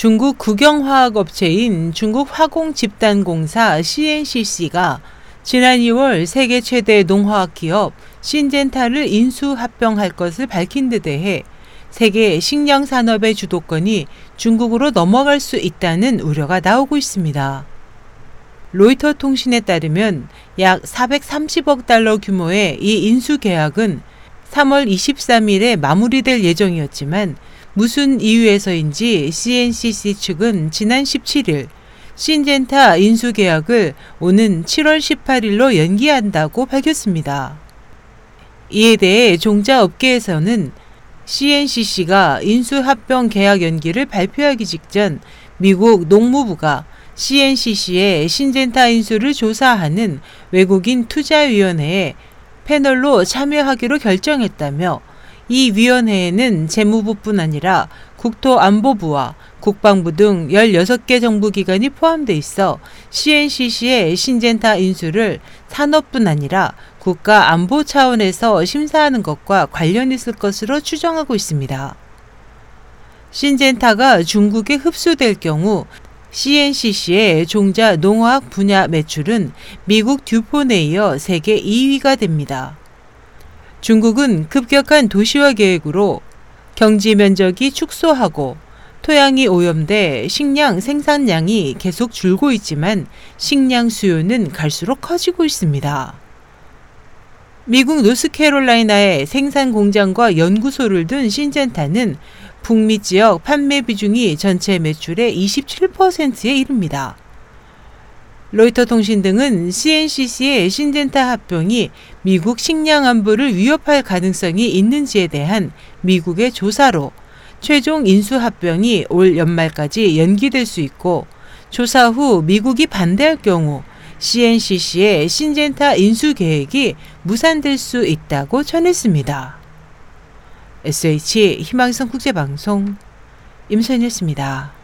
중국 국영화학업체인 중국 화공집단공사 CNCC가 지난 2월 세계 최대 농화학 기업 신젠타를 인수 합병할 것을 밝힌 데 대해 세계 식량 산업의 주도권이 중국으로 넘어갈 수 있다는 우려가 나오고 있습니다. 로이터 통신에 따르면 약 430억 달러 규모의 이 인수 계약은 3월 23일에 마무리될 예정이었지만 무슨 이유에서인지 CNCC 측은 지난 17일 신젠타 인수 계약을 오는 7월 18일로 연기한다고 밝혔습니다. 이에 대해 종자 업계에서는 CNCC가 인수합병 계약 연기를 발표하기 직전 미국 농무부가 CNCC의 신젠타 인수를 조사하는 외국인 투자위원회에 패널로 참여하기로 결정했다며 이 위원회에는 재무부뿐 아니라 국토안보부와 국방부 등 16개 정부기관이 포함돼 있어 CNCC의 신젠타 인수를 산업뿐 아니라 국가 안보 차원에서 심사하는 것과 관련 있을 것으로 추정하고 있습니다. 신젠타가 중국에 흡수될 경우 CNCC의 종자 농화학 분야 매출은 미국 듀폰에 이어 세계 2위가 됩니다. 중국은 급격한 도시화 계획으로 경지 면적이 축소하고 토양이 오염돼 식량 생산량이 계속 줄고 있지만 식량 수요는 갈수록 커지고 있습니다. 미국 노스캐롤라이나의 생산 공장과 연구소를 둔 신젠타는 북미 지역 판매 비중이 전체 매출의 27%에 이릅니다. 로이터 통신 등은 CNCC의 신젠타 합병이 미국 식량 안보를 위협할 가능성이 있는지에 대한 미국의 조사로 최종 인수 합병이 올 연말까지 연기될 수 있고 조사 후 미국이 반대할 경우 CNCC의 신젠타 인수 계획이 무산될 수 있다고 전했습니다. SH 희망성 국제방송 임선이었습니다.